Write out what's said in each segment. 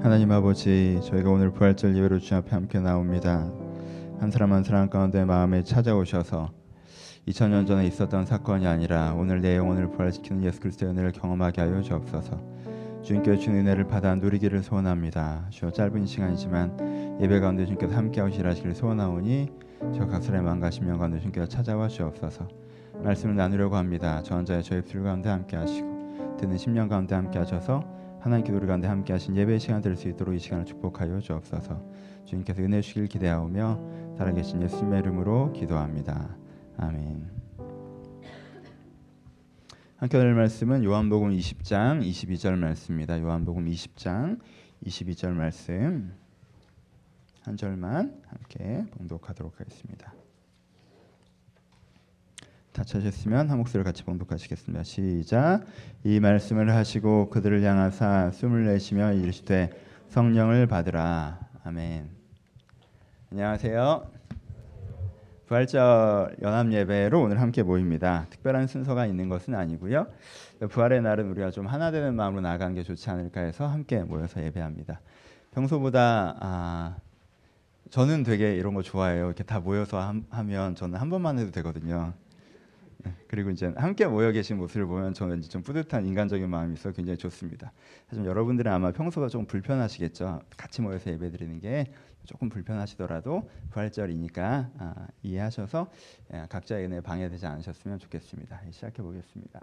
하나님 아버지, 저희가 오늘 부활절 예배로 주님 앞에 함께 나옵니다. 한 사람 한 사람 가운데 마음에 찾아오셔서 2000년 전에 있었던 사건이 아니라 오늘 내 영혼을 부활시키는 예수 그리스도의 은혜를 경험하게 하여 주옵소서. 주님께 주신 은혜를 받아 누리기를 소원합니다. 주여 짧은 시간이지만 예배 가운데 주님께서 함께 하시기를 소원하오니 저 각설의 심령 가운데 주님께서 찾아와 주옵소서. 말씀을 나누려고 합니다. 저 혼자의 저의 입술 가운데 함께 하시고 듣는 심령 가운데 함께 하셔서 하나님 기도를 가운데 함께 하신 예배 시간 될 수 있도록 이 시간을 축복하여 주옵소서. 주님께서 은혜 주시길 기대하오며 살아계신 예수님의 이름으로 기도합니다. 아멘. 함께 할 말씀은 요한복음 20장 22절 말씀입니다. 요한복음 20장 22절 말씀 한 절만 함께 봉독하도록 하겠습니다. 다 찾으셨으면 한 목소리를 같이 봉독하시겠습니다. 시작. 이 말씀을 하시고 그들을 향하사 숨을 내쉬며 이르시되 성령을 받으라. 아멘. 안녕하세요. 부활절 연합 예배로 오늘 함께 모입니다. 특별한 순서가 있는 것은 아니고요. 부활의 날은 우리가 좀 하나 되는 마음으로 나아가는 게 좋지 않을까 해서 함께 모여서 예배합니다. 평소보다 아, 저는 되게 이런 거 좋아해요. 이렇게 다 모여서 함, 하면 저는 한 번만 해도 되거든요. 네, 그리고 이제 함께 모여 계신 모습을 보면 저는 좀 뿌듯한 인간적인 마음이 있어 굉장히 좋습니다. 하지만 여러분들은 아마 평소가 좀 불편하시겠죠. 같이 모여서 예배드리는 게 조금 불편하시더라도 부활절이니까 아, 이해하셔서 예, 각자의 은혜 방해되지 않으셨으면 좋겠습니다. 시작해 보겠습니다.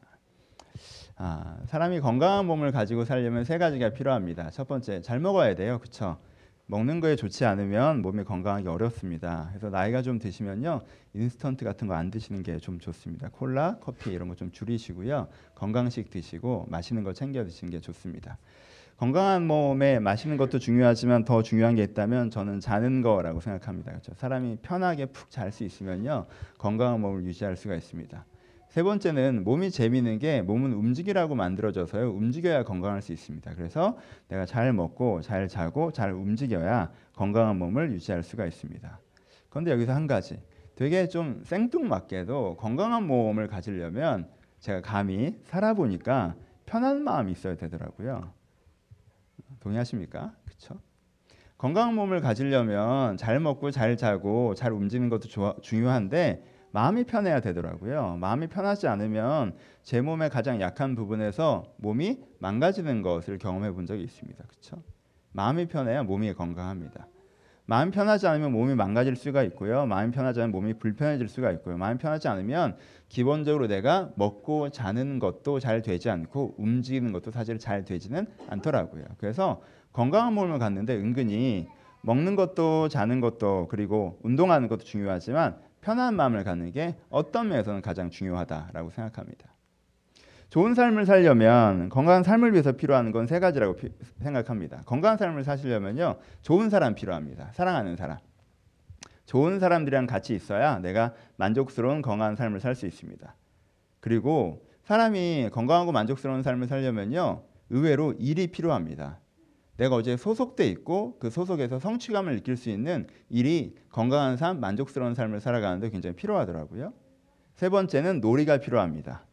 아, 사람이 건강한 몸을 가지고 살려면 세 가지가 필요합니다. 첫 번째, 잘 먹어야 돼요. 그렇죠? 먹는 거에 좋지 않으면 몸이 건강하기 어렵습니다. 그래서 나이가 좀 드시면요 인스턴트 같은 거 안 드시는 게 좀 좋습니다. 콜라, 커피 이런 거 좀 줄이시고요 건강식 드시고 맛있는 거 챙겨 드시는 게 좋습니다. 건강한 몸에 마시는 것도 중요하지만 더 중요한 게 있다면 저는 자는 거라고 생각합니다. 그렇죠? 사람이 편하게 푹 잘 수 있으면요 건강한 몸을 유지할 수가 있습니다. 세 번째는 몸이 재미있는 게 몸은 움직이라고 만들어져서요 움직여야 건강할 수 있습니다. 그래서 내가 잘 먹고 잘 자고 잘 움직여야 건강한 몸을 유지할 수가 있습니다. 그런데 여기서 한 가지 되게 좀 생뚱맞게도 건강한 몸을 가지려면 제가 감히 살아보니까 편한 마음이 있어야 되더라고요. 동의하십니까? 그렇죠? 건강한 몸을 가지려면 잘 먹고 잘 자고 잘 움직이는 것도 중요한데 마음이 편해야 되더라고요. 마음이 편하지 않으면 제 몸의 가장 약한 부분에서 몸이 망가지는 것을 경험해 본 적이 있습니다. 그렇죠? 마음이 편해야 몸이 건강합니다. 마음 편하지 않으면 몸이 망가질 수가 있고요. 마음 편하지 않으면 몸이 불편해질 수가 있고요. 마음 편하지 않으면 기본적으로 내가 먹고 자는 것도 잘 되지 않고 움직이는 것도 사실 잘 되지는 않더라고요. 그래서 건강한 몸을 갖는데 은근히 먹는 것도 자는 것도 그리고 운동하는 것도 중요하지만 편한 마음을 갖는 게 어떤 면에서는 가장 중요하다라고 생각합니다. 좋은 삶을 살려면 건강한 삶을 위해서 필요한 건 세 가지라고 피, 생각합니다. 건강한 삶을 사시려면요, 좋은 사람 필요합니다. 사랑하는 사람. 좋은 사람들이랑 같이 있어야 내가 만족스러운 건강한 삶을 살 수 있습니다. 그리고 사람이 건강하고 만족스러운 삶을 살려면요, 의외로 일이 필요합니다. 내가 어제 소속돼 있고 그 소속에서 성취감을 느낄 수 있는 일이 건강한 삶, 만족스러운 삶을 살아가는데 굉장히 필요하더라고요. 세 번째는 놀이가 필요합니다.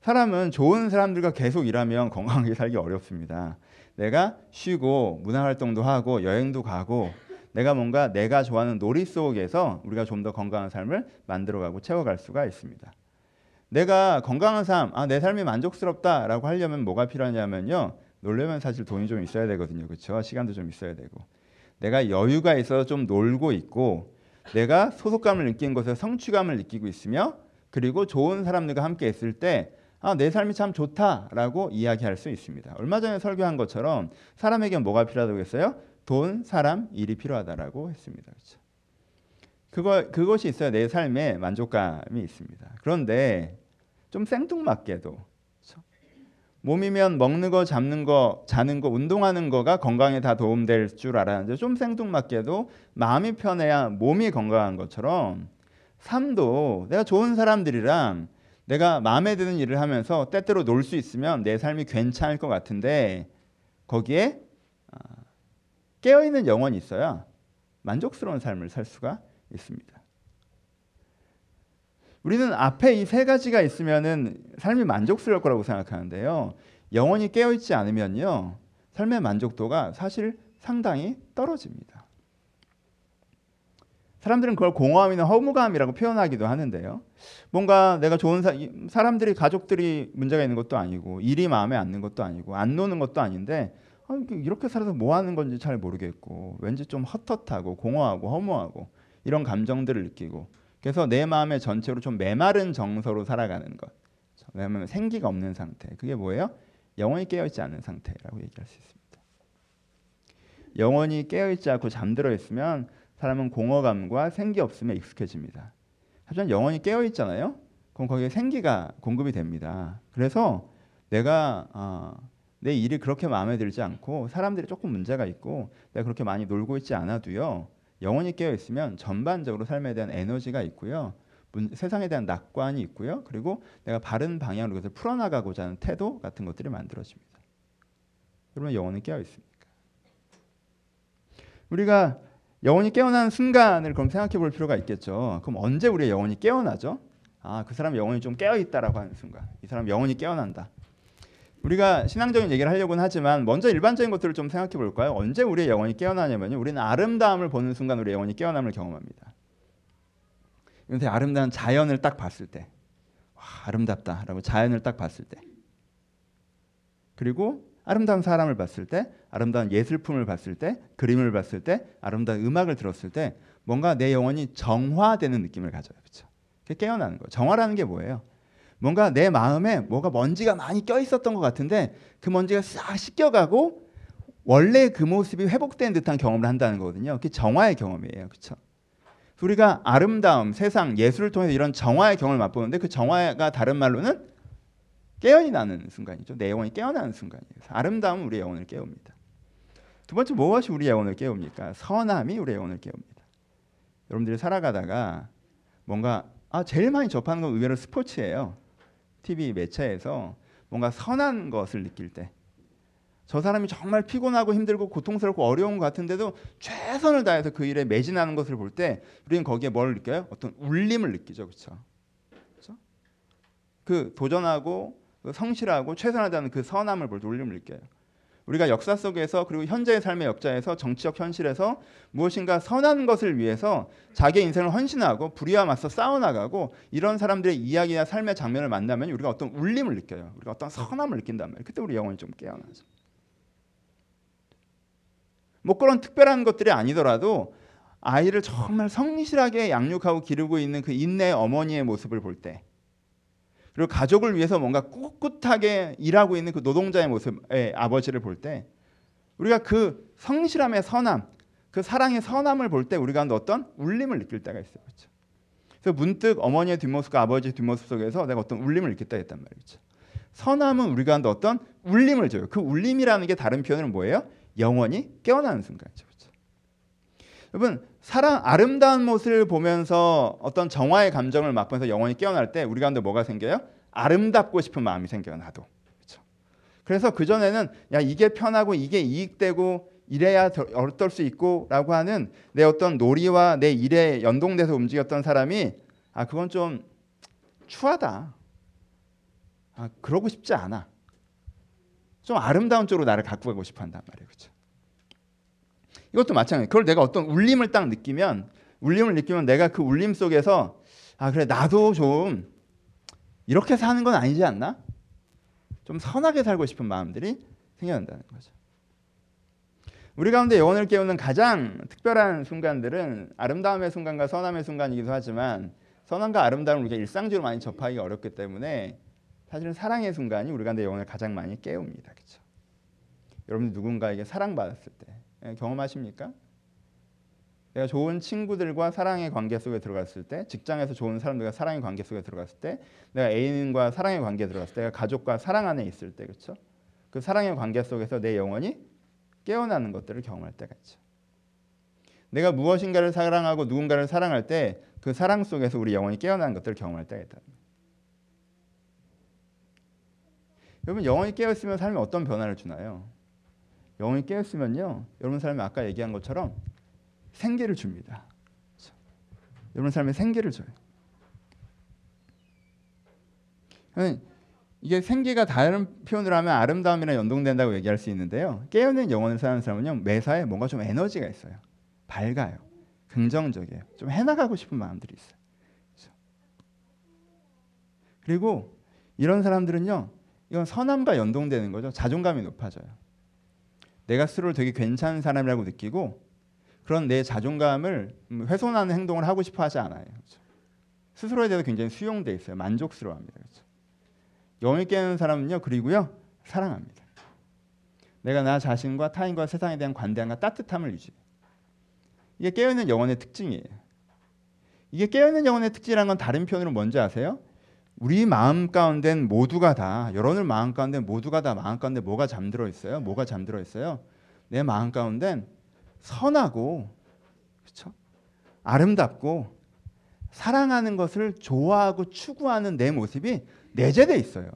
사람은 좋은 사람들과 계속 일하면 건강하게 살기 어렵습니다. 내가 쉬고 문화 활동도 하고 여행도 가고 내가 뭔가 내가 좋아하는 놀이 속에서 우리가 좀 더 건강한 삶을 만들어가고 채워갈 수가 있습니다. 내가 건강한 삶, 아, 내 삶이 만족스럽다라고 하려면 뭐가 필요하냐면요. 놀려면 사실 돈이 좀 있어야 되거든요. 그렇죠? 시간도 좀 있어야 되고. 내가 여유가 있어서 좀 놀고 있고 내가 소속감을 느끼는 것에 성취감을 느끼고 있으며 그리고 좋은 사람들과 함께 있을 때 아, 내 삶이 참 좋다라고 이야기할 수 있습니다. 얼마 전에 설교한 것처럼 사람에게 뭐가 필요하다고 했어요? 돈, 사람, 일이 필요하다라고 했습니다. 그렇죠? 그거 그것이 있어야 내 삶에 만족감이 있습니다. 그런데 좀 생뚱맞게도 몸이면 먹는 거, 잡는 거, 자는 거, 운동하는 거가 건강에 다 도움될 줄 알았는데 좀 생뚱맞게도 마음이 편해야 몸이 건강한 것처럼 삶도 내가 좋은 사람들이랑 내가 마음에 드는 일을 하면서 때때로 놀 수 있으면 내 삶이 괜찮을 것 같은데 거기에 아, 깨어 있는 영혼이 있어야 만족스러운 삶을 살 수가 있습니다. 우리는 앞에 이 세 가지가 있으면은 삶이 만족스러울 거라고 생각하는데요. 영혼이 깨어 있지 않으면요. 삶의 만족도가 사실 상당히 떨어집니다. 사람들은 그걸 공허함이나 허무감이라고 표현하기도 하는데요. 뭔가 내가 좋은 사, 사람들이 가족들이 문제가 있는 것도 아니고 일이 마음에 안 드는 것도 아니고 안 노는 것도 아닌데 아, 이렇게 살아서 뭐 하는 건지 잘 모르겠고 왠지 좀 헛헛하고 공허하고 허무하고 이런 감정들을 느끼고 그래서 내 마음의 전체로 좀 메마른 정서로 살아가는 것. 왜냐하면 생기가 없는 상태. 그게 뭐예요? 영원히 깨어있지 않은 상태라고 얘기할 수 있습니다. 영원히 깨어있지 않고 잠들어 있으면 사람은 공허감과 생기 없음에 익숙해집니다. 하지만 영원히 깨어 있잖아요. 그럼 거기에 생기가 공급이 됩니다. 그래서 내가 어, 내 일이 그렇게 마음에 들지 않고 사람들이 조금 문제가 있고 내가 그렇게 많이 놀고 있지 않아도요. 영원히 깨어 있으면 전반적으로 삶에 대한 에너지가 있고요. 문, 세상에 대한 낙관이 있고요. 그리고 내가 바른 방향으로 그것을 풀어나가고자 하는 태도 같은 것들이 만들어집니다. 그러면 영혼이 깨어 있습니까? 우리가 영혼이 깨어나는 순간을 그럼 생각해 볼 필요가 있겠죠. 그럼 언제 우리의 영혼이 깨어나죠? 아, 그 사람 영혼이 좀 깨어 있다라고 하는 순간. 이 사람 영혼이 깨어난다. 우리가 신앙적인 얘기를 하려고는 하지만 먼저 일반적인 것들을 좀 생각해 볼까요? 언제 우리의 영혼이 깨어나냐면요. 우리는 아름다움을 보는 순간 우리의 영혼이 깨어남을 경험합니다. 근데 아름다운 자연을 딱 봤을 때, 와, 아름답다라고 자연을 딱 봤을 때, 그리고 아름다운 사람을 봤을 때, 아름다운 예술품을 봤을 때, 그림을 봤을 때, 아름다운 음악을 들었을 때, 뭔가 내 영혼이 정화되는 느낌을 가져요. 그렇죠? 깨어나는 거. 정화라는 게 뭐예요? 뭔가 내 마음에 뭐가 먼지가 많이 껴 있었던 것 같은데 그 먼지가 싹 씻겨가고 원래 그 모습이 회복된 듯한 경험을 한다는 거거든요. 그게 정화의 경험이에요. 그렇죠? 우리가 아름다움, 세상, 예술을 통해서 이런 정화의 경험을 맛보는데 그 정화가 다른 말로는 깨어이 나는 순간이죠. 내 영혼이 깨어나는 순간이에요. 아름다움은 우리의 영혼을 깨웁니다. 두 번째 무엇이 우리의 영혼을 깨웁니까? 선함이 우리의 영혼을 깨웁니다. 여러분들이 살아가다가 뭔가 아 제일 많이 접하는 건 의외로 스포츠예요. TV 매체에서 뭔가 선한 것을 느낄 때, 저 사람이 정말 피곤하고 힘들고 고통스럽고 어려운 것 같은데도 최선을 다해서 그 일에 매진하는 것을 볼 때 우리는 거기에 뭘 느껴요? 어떤 울림을 느끼죠, 그렇죠? 그 도전하고 그 성실하고 최선을 다하는 그 선함을 볼 때 울림을 느껴요. 우리가 역사 속에서 그리고 현재의 삶의 역자에서 정치적 현실에서 무엇인가 선한 것을 위해서 자기 인생을 헌신하고 불의와 맞서 싸워나가고 이런 사람들의 이야기나 삶의 장면을 만나면 우리가 어떤 울림을 느껴요. 우리가 어떤 선함을 느낀단 말이에요. 그때 우리 영혼이 좀 깨어나죠. 뭐 그런 특별한 것들이 아니더라도 아이를 정말 성실하게 양육하고 기르고 있는 그 인내 어머니의 모습을 볼 때, 그리고 가족을 위해서 뭔가 꿋꿋하게 일하고 있는 그 노동자의 모습의 아버지를 볼 때, 우리가 그 성실함의 선함, 그 사랑의 선함을 볼 때 우리가 어떤 울림을 느낄 때가 있어요, 그렇죠? 그래서 문득 어머니의 뒷모습과 아버지의 뒷모습 속에서 내가 어떤 울림을 느꼈다 했단 말이죠. 선함은 우리가 어떤 울림을 줘요. 그 울림이라는 게 다른 표현은 뭐예요? 영원히 깨어나는 순간이죠. 그렇죠? 여러분 사랑 아름다운 모습을 보면서 어떤 정화의 감정을 맛보면서 영원히 깨어날 때 우리 가운데 뭐가 생겨요? 아름답고 싶은 마음이 생겨요. 나도. 그렇죠? 그래서 그 전에는 야 이게 편하고 이게 이익되고 이래야 어떨 수 있고라고 하는 내 어떤 놀이와 내 일에 연동돼서 움직였던 사람이 아 그건 좀 추하다. 아 그러고 싶지 않아. 좀 아름다운 쪽으로 나를 갖고 가고 싶어 한단 말이에요. 그렇죠? 이것도 마찬가지. 그걸 내가 어떤 울림을 딱 느끼면 울림을 느끼면 내가 그 울림 속에서 아 그래 나도 좀 이렇게 사는 건 아니지 않나? 좀 선하게 살고 싶은 마음들이 생겨난다는 거죠. 우리 가운데 영혼을 깨우는 가장 특별한 순간들은 아름다움의 순간과 선함의 순간이기도 하지만 선함과 아름다움을 우리가 일상적으로 많이 접하기가 어렵기 때문에 사실은 사랑의 순간이 우리가 내 영혼을 가장 많이 깨웁니다. 그렇죠? 여러분 누군가에게 사랑받았을 때 예, 경험하십니까? 내가 좋은 친구들과 사랑의 관계 속에 들어갔을 때, 직장에서 좋은 사람들과 사랑의 관계 속에 들어갔을 때, 내가 애인과 사랑의 관계에 들어갔을 때, 내가 가족과 사랑 안에 있을 때, 그렇죠? 그 사랑의 관계 속에서 내 영혼이 깨어나는 것들을 경험할 때가 있죠. 내가 무엇인가를 사랑하고 누군가를 사랑할 때 그 사랑 속에서 우리 영혼이 깨어나는 것들을 경험할 때가 있다. 여러분 영혼이 깨어있으면 삶에 어떤 변화를 주나요? 영혼이 깨어있으면요. 여러분 삶에 아까 얘기한 것처럼 생기를 줍니다. 그렇죠? 여러분 삶에 생기를 줘요. 이게 생기가 다른 표현으로 하면 아름다움이랑 연동된다고 얘기할 수 있는데요. 깨어있는 영혼을 사는 사람은요 매사에 뭔가 좀 에너지가 있어요. 밝아요. 긍정적이에요. 좀 해나가고 싶은 마음들이 있어요. 그렇죠? 그리고 이런 사람들은요 이건 선함과 연동되는 거죠. 자존감이 높아져요. 내가 스스로 되게 괜찮은 사람이라고 느끼고 그런 내 자존감을 훼손하는 행동을 하고 싶어 하지 않아요. 그렇죠? 스스로에 대해서 굉장히 수용돼 있어요. 만족스러워합니다. 그렇죠? 영을 깨는 사람은요. 그리고요. 사랑합니다. 내가 나 자신과 타인과 세상에 대한 관대함과 따뜻함을 유지. 이게 깨어있는 영혼의 특징이에요. 이게 깨어있는 영혼의 특징이라는 건 다른 표현으로 뭔지 아세요? 우리 마음 가운데 모두가 다 여러분들 마음 가운데 모두가 다 마음 가운데 뭐가 잠들어 있어요? 뭐가 잠들어 있어요? 내 마음 가운데 선하고 그렇죠? 아름답고 사랑하는 것을 좋아하고 추구하는 내 모습이 내재돼 있어요.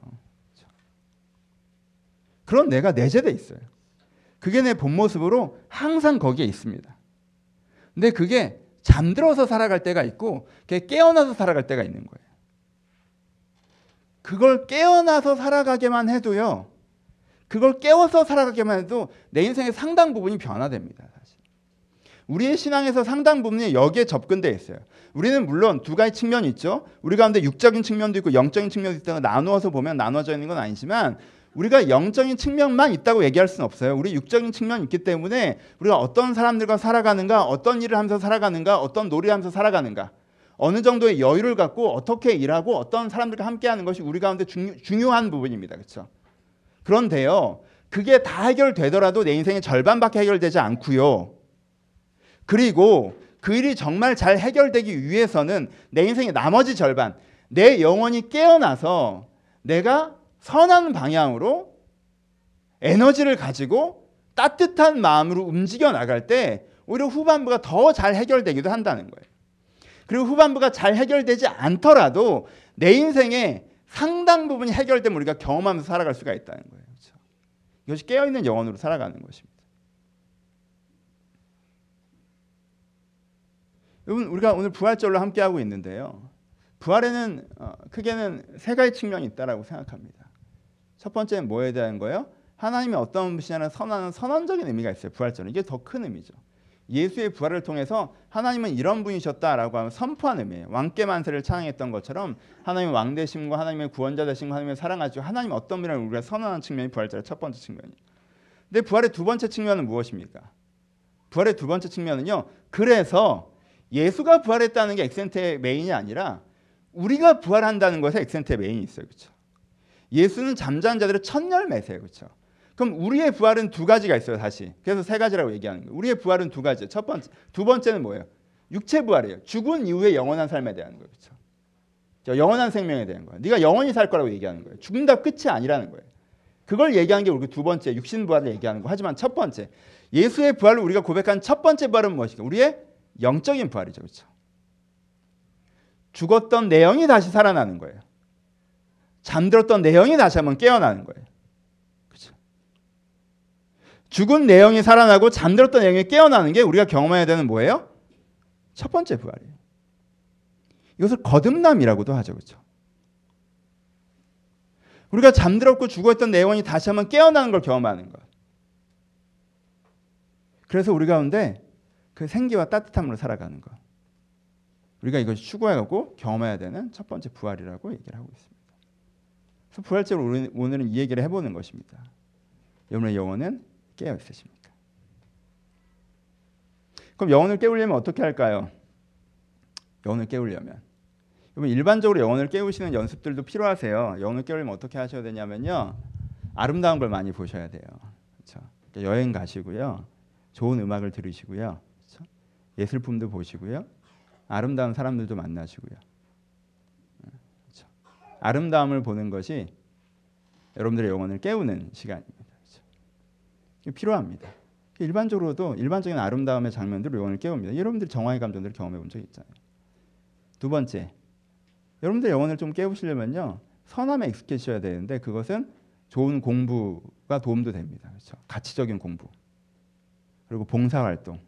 그런 내가 내재돼 있어요. 그게 내 본 모습으로 항상 거기에 있습니다. 근데 그게 잠들어서 살아갈 때가 있고 깨어나서 살아갈 때가 있는 거예요. 그걸 깨어나서 살아가게만 해도요. 그걸 깨워서 살아가게만 해도 내 인생의 상당 부분이 변화됩니다. 사실. 우리의 신앙에서 상당 부분이 여기에 접근돼 있어요. 우리는 물론 두 가지 측면이 있죠. 우리 가운데 육적인 측면도 있고 영적인 측면도 있다고 나누어서 보면 나눠져 있는 건 아니지만 우리가 영적인 측면만 있다고 얘기할 수는 없어요. 우리 육적인 측면이 있기 때문에 우리가 어떤 사람들과 살아가는가, 어떤 일을 하면서 살아가는가, 어떤 놀이를 하면서 살아가는가, 어느 정도의 여유를 갖고 어떻게 일하고 어떤 사람들과 함께하는 것이 우리 가운데 중요, 한 부분입니다. 그렇죠? 그런데요, 그게 다 해결되더라도 내 인생의 절반밖에 해결되지 않고요. 그리고 그 일이 정말 잘 해결되기 위해서는 내 인생의 나머지 절반, 내 영혼이 깨어나서 내가 선한 방향으로 에너지를 가지고 따뜻한 마음으로 움직여 나갈 때 오히려 후반부가 더 잘 해결되기도 한다는 거예요. 그리고 후반부가 잘 해결되지 않더라도 내 인생의 상당 부분이 해결되면 우리가 경험하면서 살아갈 수가 있다는 거예요. 그렇죠? 이것이 깨어있는 영혼으로 살아가는 것입니다. 여러분 우리가 오늘 부활절로 함께하고 있는데요. 부활에는 어, 크게는 세 가지 측면이 있다라고 생각합니다. 첫 번째는 뭐에 대한 거예요? 하나님이 어떤 분이냐는 선언하는 선언적인 의미가 있어요. 부활절은 이게 더 큰 의미죠. 예수의 부활을 통해서 하나님은 이런 분이셨다라고 선포한 의미예요. 왕께 만세를 찬양했던 것처럼 하나님의 왕 되심과 하나님의 구원자 되심과 하나님의 사랑하시고 하나님 어떤 분이라고 우리가 선언하는 측면이 부활절의 첫 번째 측면이에요. 근데 부활의 두 번째 측면은 무엇입니까? 부활의 두 번째 측면은요. 그래서 예수가 부활했다는 게 엑센트의 메인이 아니라 우리가 부활한다는 것에 엑센트의 메인이 있어요. 그렇죠? 예수는 잠자는 자들의 첫 열 매세요. 그렇죠? 그럼 우리의 부활은 두 가지가 있어요, 다시. 그래서 세 가지라고 얘기하는 거예요. 우리의 부활은 두 가지. 첫 번째, 두 번째는 뭐예요? 육체 부활이에요. 죽은 이후의 영원한 삶에 대한 거예요. 그렇죠? 영원한 생명에 대한 거예요. 네가 영원히 살 거라고 얘기하는 거예요. 죽는다 끝이 아니라는 거예요. 그걸 얘기하는 게 우리 두 번째 육신 부활을 얘기하는 거. 하지만 첫 번째 예수의 부활을 우리가 고백한 첫 번째 부활은 무엇일까? 우리의 영적인 부활이죠. 그렇죠? 죽었던 내용이 다시 살아나는 거예요. 잠들었던 내용이 다시 한번 깨어나는 거예요. 죽은 내용이 살아나고 잠들었던 내용이 깨어나는 게 우리가 경험해야 되는 뭐예요? 첫 번째 부활이에요. 이것을 거듭남이라고도 하죠. 그렇죠? 우리가 잠들었고 죽어있던 내용이 다시 한번 깨어나는 걸 경험하는 것. 그래서 우리 가운데 그 생기와 따뜻함으로 살아가는 것. 우리가 이걸 추구해가고 경험해야 되는 첫 번째 부활이라고 얘기를 하고 있습니다. 그래서 부활제로 오늘은 이 얘기를 해보는 것입니다. 여러분의 영혼은 깨어 있으십니까? 그럼 영혼을 깨우려면 어떻게 할까요? 영혼을 깨우려면 여러분 일반적으로 영혼을 깨우시는 연습들도 필요하세요. 영혼을 깨우려면 어떻게 하셔야 되냐면요. 아름다운 걸 많이 보셔야 돼요. 그렇죠? 여행 가시고요. 좋은 음악을 들으시고요. 예술품도 보시고요. 아름다운 사람들도 만나시고요. 그렇죠? 아름다움을 보는 것이 여러분들의 영혼을 깨우는 시간입니다. 필요합니다. 일반적으로도 일반적인 아름다움의 장면들로 영혼을 깨웁니다. 여러분들 정화의 감정들을 경험해 본적 있잖아요. 두 번째, 여러분들 영혼을 좀 깨우시려면요 선함에 익숙해져야 되는데 그것은 좋은 공부가 도움도 됩니다. 그렇죠? 가치적인 공부 그리고 봉사활동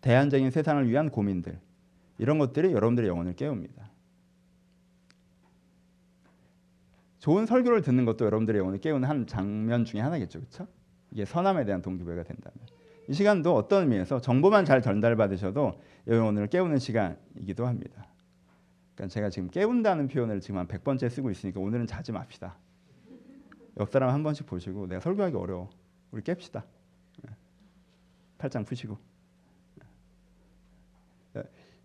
대안적인 세상을 위한 고민들 이런 것들이 여러분들의 영혼을 깨웁니다. 좋은 설교를 듣는 것도 여러분들의 영혼을 깨우는 한 장면 중에 하나겠죠, 그렇죠? 이게 선함에 대한 동기부여가 된다면 이 시간도 어떤 의미에서 정보만 잘 전달받으셔도 영혼을 깨우는 시간이기도 합니다. 그러니까 제가 지금 깨운다는 표현을 지금 한 100번째 쓰고 있으니까 오늘은 자지 맙시다. 옆 사람 한 번씩 보시고 내가 설교하기 어려워. 우리 깹시다. 팔짱 푸시고.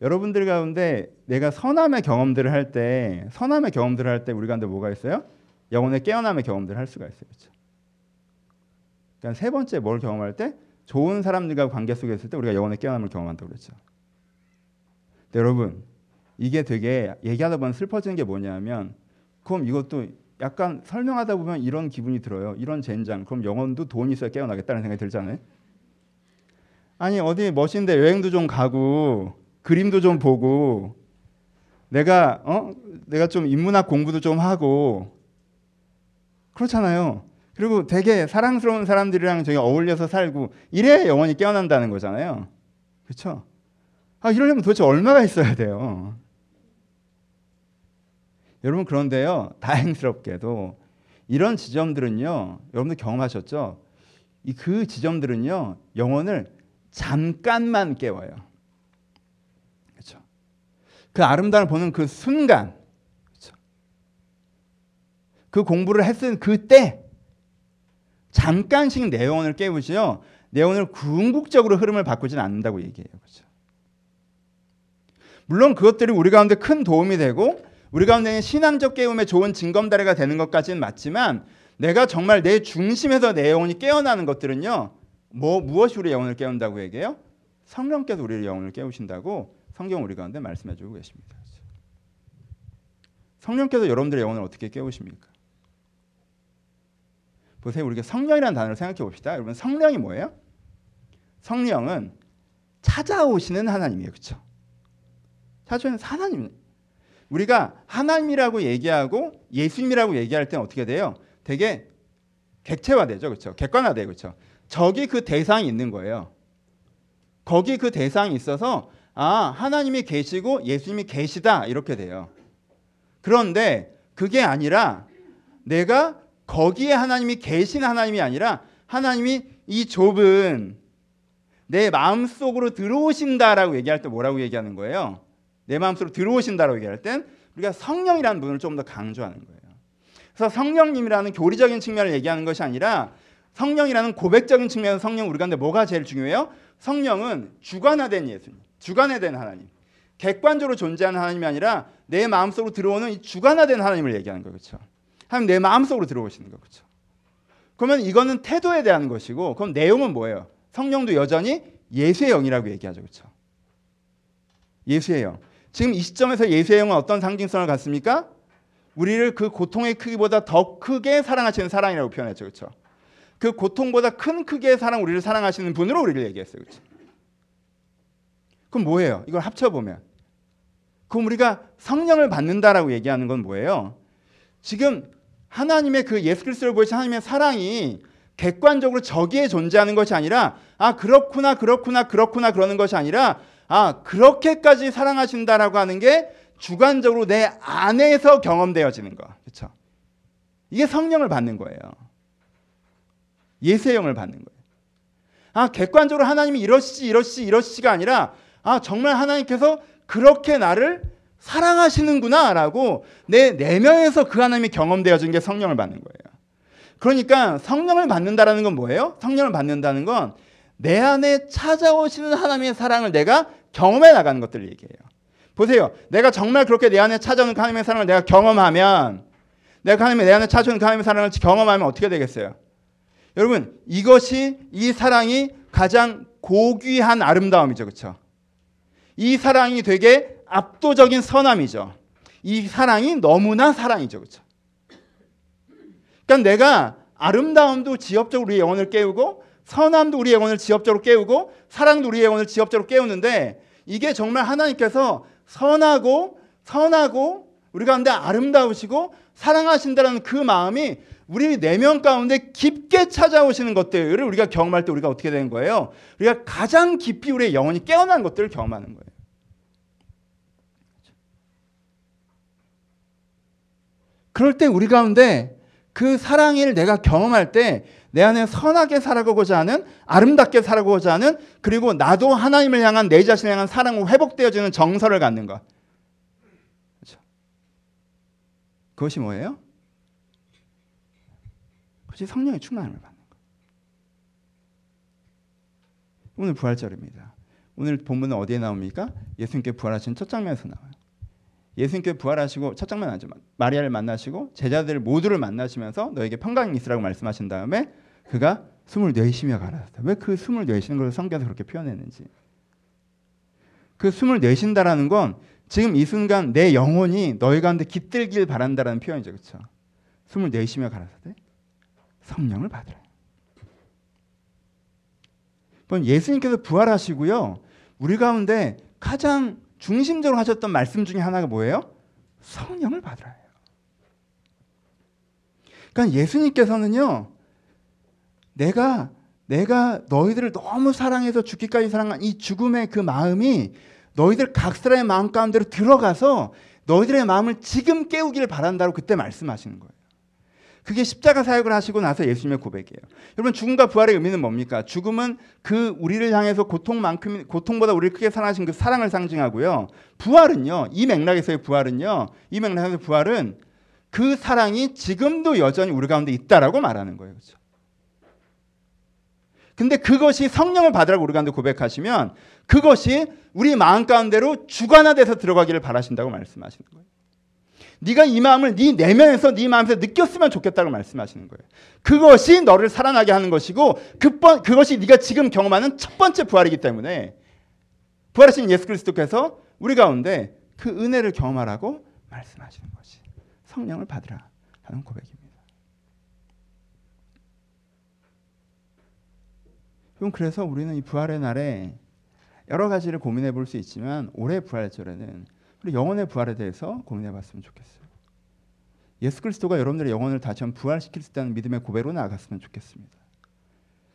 여러분들 가운데 내가 선함의 경험들을 할 때, 선함의 경험들을 할 때 우리 가운데 뭐가 있어요? 영혼의 깨어남의 경험들을 할 수가 있어요. 그렇죠? 그러니까 세 번째 뭘 경험할 때? 좋은 사람들과 관계 속에 있을 때 우리가 영혼의 깨어남을 경험한다고 그랬죠. 여러분, 이게 되게 얘기하다 보면 슬퍼지는 게 뭐냐면 그럼 이것도 약간 설명하다 보면 이런 기분이 들어요. 이런 젠장. 그럼 영혼도 돈이 있어야 깨어나겠다는 생각이 들잖아요. 아니 어디 멋있는데 여행도 좀 가고 그림도 좀 보고 내가 어 내가 좀 인문학 공부도 좀 하고 그렇잖아요. 그리고 되게 사랑스러운 사람들이랑 저희 어울려서 살고 이래야 영혼이 깨어난다는 거잖아요. 그렇죠? 아 이러려면 도대체 얼마가 있어야 돼요. 여러분 그런데요 다행스럽게도 이런 지점들은요 여러분들 경험하셨죠? 이그 지점들은요 영혼을 잠깐만 깨워요. 그렇죠? 그 아름다움을 보는 그 순간, 그렇죠? 그 공부를 했을 그때 잠깐씩 내 영혼을 깨우지요. 내 영혼을 궁극적으로 흐름을 바꾸지는 않는다고 얘기해요. 그렇죠? 물론 그것들이 우리 가운데 큰 도움이 되고 우리 가운데 신앙적 깨움에 좋은 징검다리가 되는 것까지는 맞지만 내가 정말 내 중심에서 내 영혼이 깨어나는 것들은요. 뭐 무엇이 우리 영혼을 깨운다고 얘기해요? 성령께서 우리의 영혼을 깨우신다고 성경 우리 가운데 말씀해 주고 계십니다. 성령께서 여러분들의 영혼을 어떻게 깨우십니까? 보세요. 우리가 성령이라는 단어를 생각해 봅시다. 여러분 성령이 뭐예요? 성령은 찾아오시는 하나님이에요. 그렇죠? 찾아오는 하나님. 우리가 하나님이라고 얘기하고 예수님이라고 얘기할 때는 어떻게 돼요? 되게 객체화되죠. 그렇죠? 객관화돼요. 그렇죠? 저기 그 대상이 있는 거예요. 거기 그 대상이 있어서 아, 하나님이 계시고 예수님이 계시다 이렇게 돼요. 그런데 그게 아니라 내가 거기에 하나님이 계신 하나님이 아니라 하나님이 이 좁은 내 마음속으로 들어오신다라고 얘기할 때 뭐라고 얘기하는 거예요? 내 마음속으로 들어오신다라고 얘기할 땐 우리가 성령이라는 분을 좀 더 강조하는 거예요. 그래서 성령님이라는 교리적인 측면을 얘기하는 것이 아니라 성령이라는 고백적인 측면에서 성령 우리 가운데 뭐가 제일 중요해요? 성령은 주관화된 예수님, 주관화된 하나님. 객관적으로 존재하는 하나님이 아니라 내 마음속으로 들어오는 이 주관화된 하나님을 얘기하는 거예요. 그렇죠? 하나님 내 마음속으로 들어오시는 거 그렇죠? 그러면 이거는 태도에 대한 것이고 그럼 내용은 뭐예요? 성령도 여전히 예수의 영이라고 얘기하죠. 그렇죠? 예수의 영. 지금 이 시점에서 예수의 영은 어떤 상징성을 갖습니까? 우리를 그 고통의 크기보다 더 크게 사랑하시는 사랑이라고 표현했죠. 그렇죠? 그 고통보다 큰 크기의 사랑 우리를 사랑하시는 분으로 우리를 얘기했어요. 그렇죠? 그럼 뭐예요? 이걸 합쳐 보면 그럼 우리가 성령을 받는다라고 얘기하는 건 뭐예요? 지금 하나님의 그 예수 그리스도를 보이신 하나님의 사랑이 객관적으로 저기에 존재하는 것이 아니라 아 그렇구나 그렇구나 그렇구나 그러는 것이 아니라 아 그렇게까지 사랑하신다라고 하는 게 주관적으로 내 안에서 경험되어지는 거 그렇죠? 이게 성령을 받는 거예요. 예수의 영을 받는 거예요. 아 객관적으로 하나님이 이러시지 이러시지 이러시지가 아니라 아 정말 하나님께서 그렇게 나를 사랑하시는구나라고 내 내면에서 그 하나님이 경험되어진 게 성령을 받는 거예요. 그러니까 성령을 받는다라는 건 뭐예요? 성령을 받는다는 건 내 안에 찾아오시는 하나님의 사랑을 내가 경험해 나가는 것들을 얘기해요. 보세요. 내가 정말 그렇게 내 안에 찾아오는 하나님의 사랑을 내가 경험하면 내가 하나님의 내 안에 찾아오는 하나님의 사랑을 경험하면 어떻게 되겠어요? 여러분, 이것이 이 사랑이 가장 고귀한 아름다움이죠. 그렇죠? 이 사랑이 되게 압도적인 선함이죠. 이 사랑이 너무나 사랑이죠. 그렇죠? 그러니까 내가 아름다움도 지엽적으로 우리의 영혼을 깨우고 선함도 우리의 영혼을 지엽적으로 깨우고 사랑도 우리의 영혼을 지엽적으로 깨우는데 이게 정말 하나님께서 선하고 선하고 우리 가운데 아름다우시고 사랑하신다는 그 마음이 우리 내면 가운데 깊게 찾아오시는 것들을 우리가 경험할 때 우리가 어떻게 되는 거예요? 우리가 가장 깊이 우리의 영혼이 깨어난 것들을 경험하는 거예요. 그럴 때 우리 가운데 그 사랑을 내가 경험할 때 내 안에 선하게 살아가고자 하는 아름답게 살아가고자 하는 그리고 나도 하나님을 향한 내 자신을 향한 사랑으로 회복되어지는 정서를 갖는 것. 그렇죠? 그것이 뭐예요? 그것이 성령의 충만함을 받는 것. 오늘 부활절입니다. 오늘 본문은 어디에 나옵니까? 예수님께 부활하신 첫 장면에서 나와요. 예수님께 부활하시고 첫 장면 아니죠. 마리아를 만나시고 제자들 모두를 만나시면서 너에게 평강이 있으라고 말씀하신 다음에 그가 숨을 내쉬며 가라사대. 왜 그 숨을 내쉬는 걸 성경에서 그렇게 표현했는지. 그 숨을 내쉰다라는 건 지금 이 순간 내 영혼이 너희 가운데 깃들길 바란다라는 표현이죠. 그렇죠? 숨을 내쉬며 가라사대. 성령을 받으라. 예수님께서 부활하시고요. 우리 가운데 가장 중심적으로 하셨던 말씀 중에 하나가 뭐예요? 성령을 받으라. 그러니까 예수님께서는요. 내가 내가 너희들을 너무 사랑해서 죽기까지 사랑한 이 죽음의 그 마음이 너희들 각 사람의 마음 가운데로 들어가서 너희들의 마음을 지금 깨우기를 바란다고 그때 말씀하시는 거예요. 그게 십자가 사역을 하시고 나서 예수님의 고백이에요. 여러분 죽음과 부활의 의미는 뭡니까? 죽음은 그 우리를 향해서 고통만큼 고통보다 우리를 크게 사랑하신 그 사랑을 상징하고요. 부활은요. 이 맥락에서의 부활은요. 이 맥락에서의 부활은 그 사랑이 지금도 여전히 우리 가운데 있다라고 말하는 거예요. 그렇죠? 근데 그것이 성령을 받으라고 우리 가운데 고백하시면 그것이 우리 마음 가운데로 주관화돼서 들어가기를 바라신다고 말씀하시는 거예요. 네가 이 마음을 네 내면에서 네 마음에서 느꼈으면 좋겠다고 말씀하시는 거예요. 그것이 너를 살아나게 하는 것이고 그 그것이 네가 지금 경험하는 첫 번째 부활이기 때문에 부활하신 예수 그리스도께서 우리 가운데 그 은혜를 경험하라고 말씀하시는 것이 성령을 받으라 하는 고백입니다. 그럼 그래서 우리는 이 부활의 날에 여러 가지를 고민해 볼 수 있지만 올해 부활절에는 우리 영혼의 부활에 대해서 고민해 봤으면 좋겠어요. 예수 그리스도가 여러분들의 영혼을 다시 한번 부활시킬 수 있다는 믿음의 고백으로 나아갔으면 좋겠습니다.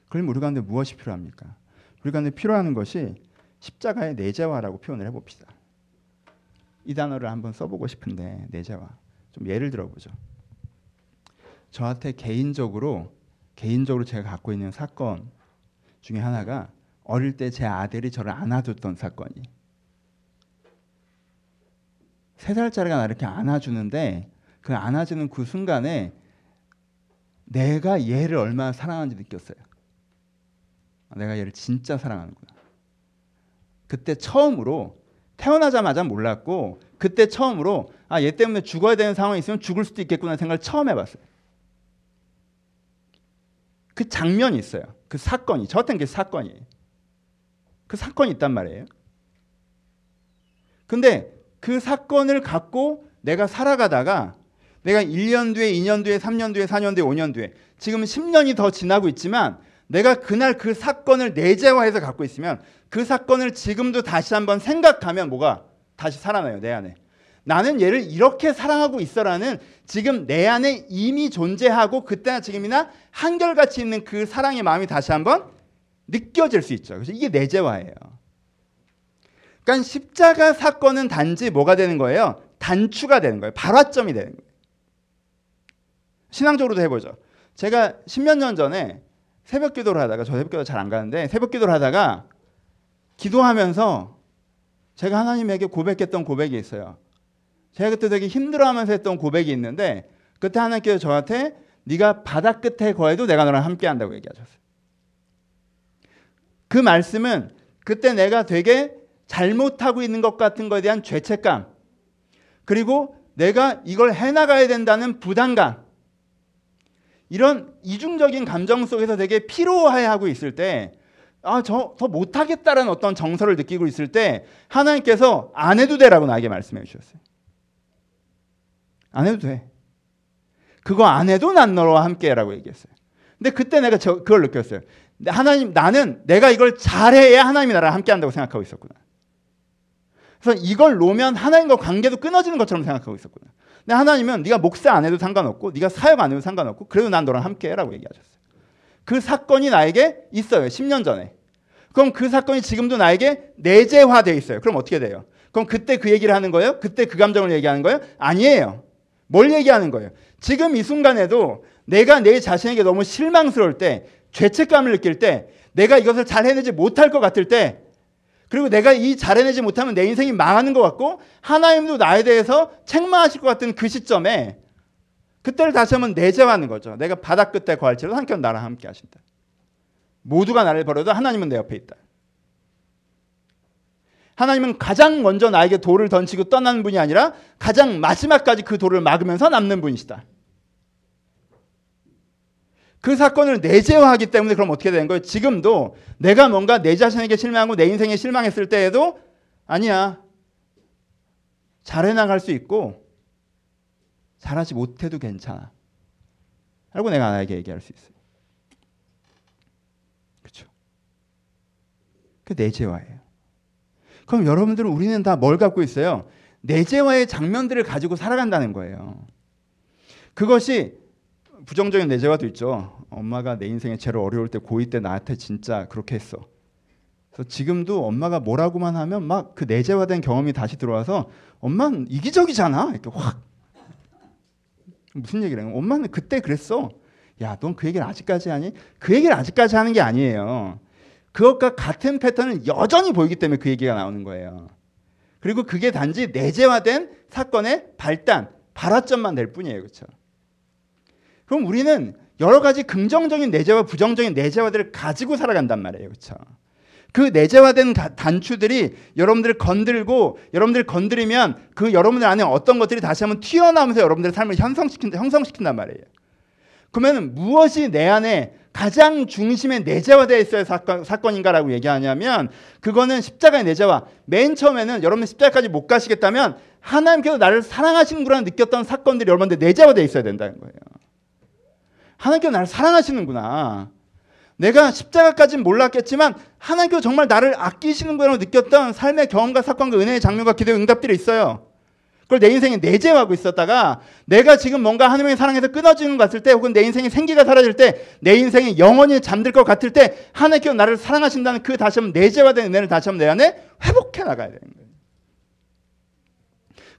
그럼 우리 가운데 무엇이 필요합니까? 우리 가운데 필요한 것이 십자가의 내재화라고 표현을 해봅시다. 이 단어를 한번 써보고 싶은데 내재화. 좀 예를 들어보죠. 저한테 개인적으로 개인적으로 제가 갖고 있는 사건 중에 하나가 어릴 때 제 아들이 저를 안아줬던 사건이 세 살짜리가 나 이렇게 안아주는데 그 안아주는 그 순간에 내가 얘를 얼마나 사랑하는지 느꼈어요. 내가 얘를 진짜 사랑하는구나. 그때 처음으로 태어나자마자 몰랐고 그때 처음으로 아 얘 때문에 죽어야 되는 상황이 있으면 죽을 수도 있겠구나 생각을 처음 해봤어요. 그 장면이 있어요. 그 사건이 저한테는 그 사건이에요. 그 사건이 있단 말이에요. 근데 그 사건을 갖고 내가 살아가다가 내가 1년 뒤에, 2년 뒤에, 3년 뒤에, 4년 뒤에, 5년 뒤에 지금 10년이 더 지나고 있지만 내가 그날 그 사건을 내재화해서 갖고 있으면 그 사건을 지금도 다시 한번 생각하면 뭐가 다시 살아나요, 내 안에. 나는 얘를 이렇게 사랑하고 있어라는 지금 내 안에 이미 존재하고 그때나 지금이나 한결같이 있는 그 사랑의 마음이 다시 한번 느껴질 수 있죠. 그래서 이게 내재화예요. 그러니까 십자가 사건은 단지 뭐가 되는 거예요? 단추가 되는 거예요. 발화점이 되는 거예요. 신앙적으로도 해보죠. 제가 십몇 년 전에 새벽 기도를 하다가 저 새벽 기도 잘 안 가는데 새벽 기도를 하다가 기도하면서 제가 하나님에게 고백했던 고백이 있어요. 제가 그때 되게 힘들어하면서 했던 고백이 있는데 그때 하나님께서 저한테 네가 바다 끝에 거해도 내가 너랑 함께한다고 얘기하셨어요. 그 말씀은 그때 내가 되게 잘못하고 있는 것 같은 것에 대한 죄책감 그리고 내가 이걸 해나가야 된다는 부담감 이런 이중적인 감정 속에서 되게 피로해하고 있을 때 아, 저 더 못하겠다라는 어떤 정서를 느끼고 있을 때 하나님께서 안 해도 되라고 나에게 말씀해 주셨어요. 안 해도 돼. 그거 안 해도 난 너와 함께라고 얘기했어요. 근데 그때 내가 저, 그걸 느꼈어요. 하나님 나는 내가 이걸 잘해야 하나님이 나랑 함께한다고 생각하고 있었구나. 그래서 이걸 놓으면 하나님과 관계도 끊어지는 것처럼 생각하고 있었구나. 근데 하나님은 네가 목사 안 해도 상관없고 네가 사역 안 해도 상관없고 그래도 난 너랑 함께해라고 얘기하셨어요. 그 사건이 나에게 있어요. 10년 전에. 그럼 그 사건이 지금도 나에게 내재화돼 있어요. 그럼 어떻게 돼요? 그럼 그때 그 얘기를 하는 거예요? 그때 그 감정을 얘기하는 거예요? 아니에요. 뭘 얘기하는 거예요? 지금 이 순간에도 내가 내 자신에게 너무 실망스러울 때, 죄책감을 느낄 때, 내가 이것을 잘 해내지 못할 것 같을 때, 그리고 내가 이 잘 해내지 못하면 내 인생이 망하는 것 같고, 하나님도 나에 대해서 책망하실 것 같은 그 시점에, 그때를 다시 한번 내재하는 거죠. 내가 바닥 끝에 거할지라도 하나님은 나랑 함께 하신다. 모두가 나를 버려도 하나님은 내 옆에 있다. 하나님은 가장 먼저 나에게 돌을 던지고 떠나는 분이 아니라 가장 마지막까지 그 돌을 막으면서 남는 분이시다. 그 사건을 내재화하기 때문에 그럼 어떻게 되는 거예요? 지금도 내가 뭔가 내 자신에게 실망하고 내 인생에 실망했을 때에도 아니야. 잘해 나갈 수 있고 잘하지 못해도 괜찮아. 라고 내가 나에게 얘기할 수 있어요. 그렇죠? 그 내재화예요. 그럼 여러분들은 우리는 다 뭘 갖고 있어요? 내재화의 장면들을 가지고 살아간다는 거예요. 그것이 부정적인 내재화도 있죠. 엄마가 내 인생에 제일 어려울 때 고2 때 나한테 진짜 그렇게 했어. 그래서 지금도 엄마가 뭐라고만 하면 막 그 내재화된 경험이 다시 들어와서 엄마는 이기적이잖아. 이렇게 확 무슨 얘기를 해요? 엄마는 그때 그랬어. 야, 넌 그 얘기를 아직까지 하니? 그 얘기를 아직까지 하는 게 아니에요. 그것과 같은 패턴은 여전히 보이기 때문에 그 얘기가 나오는 거예요. 그리고 그게 단지 내재화된 사건의 발단, 발화점만 될 뿐이에요. 그렇죠? 그럼 우리는 여러 가지 긍정적인 내재와 부정적인 내재화들을 가지고 살아간단 말이에요. 그렇죠? 그 내재화된 단추들이 여러분들을 건들고 여러분들 건드리면 그 여러분들 안에 어떤 것들이 다시 한번 튀어나오면서 여러분들의 삶을 형성시킨다, 형성시킨단 말이에요. 그러면 무엇이 내 안에 가장 중심에 내재화되어 있어야 사건, 사건인가라고 얘기하냐면 그거는 십자가의 내재화. 맨 처음에는 여러분 십자가까지 못 가시겠다면 하나님께서 나를 사랑하시는구나 느꼈던 사건들이 여러분들 내재화되어 있어야 된다는 거예요. 하나님께서 나를 사랑하시는구나. 내가 십자가까지는 몰랐겠지만 하나님께서 정말 나를 아끼시는구나 느꼈던 삶의 경험과 사건과 은혜의 장면과 기도의 응답들이 있어요. 그걸 내 인생에 내재하고 있었다가 내가 지금 뭔가 하나님의 사랑에서 끊어지는 것 같을 때 혹은 내 인생의 생기가 사라질 때 내 인생이 영원히 잠들 것 같을 때 하나님께서 나를 사랑하신다는 그 다시 한번 내재화된 은혜를 다시 한번 내 안에 회복해 나가야 되는 거예요.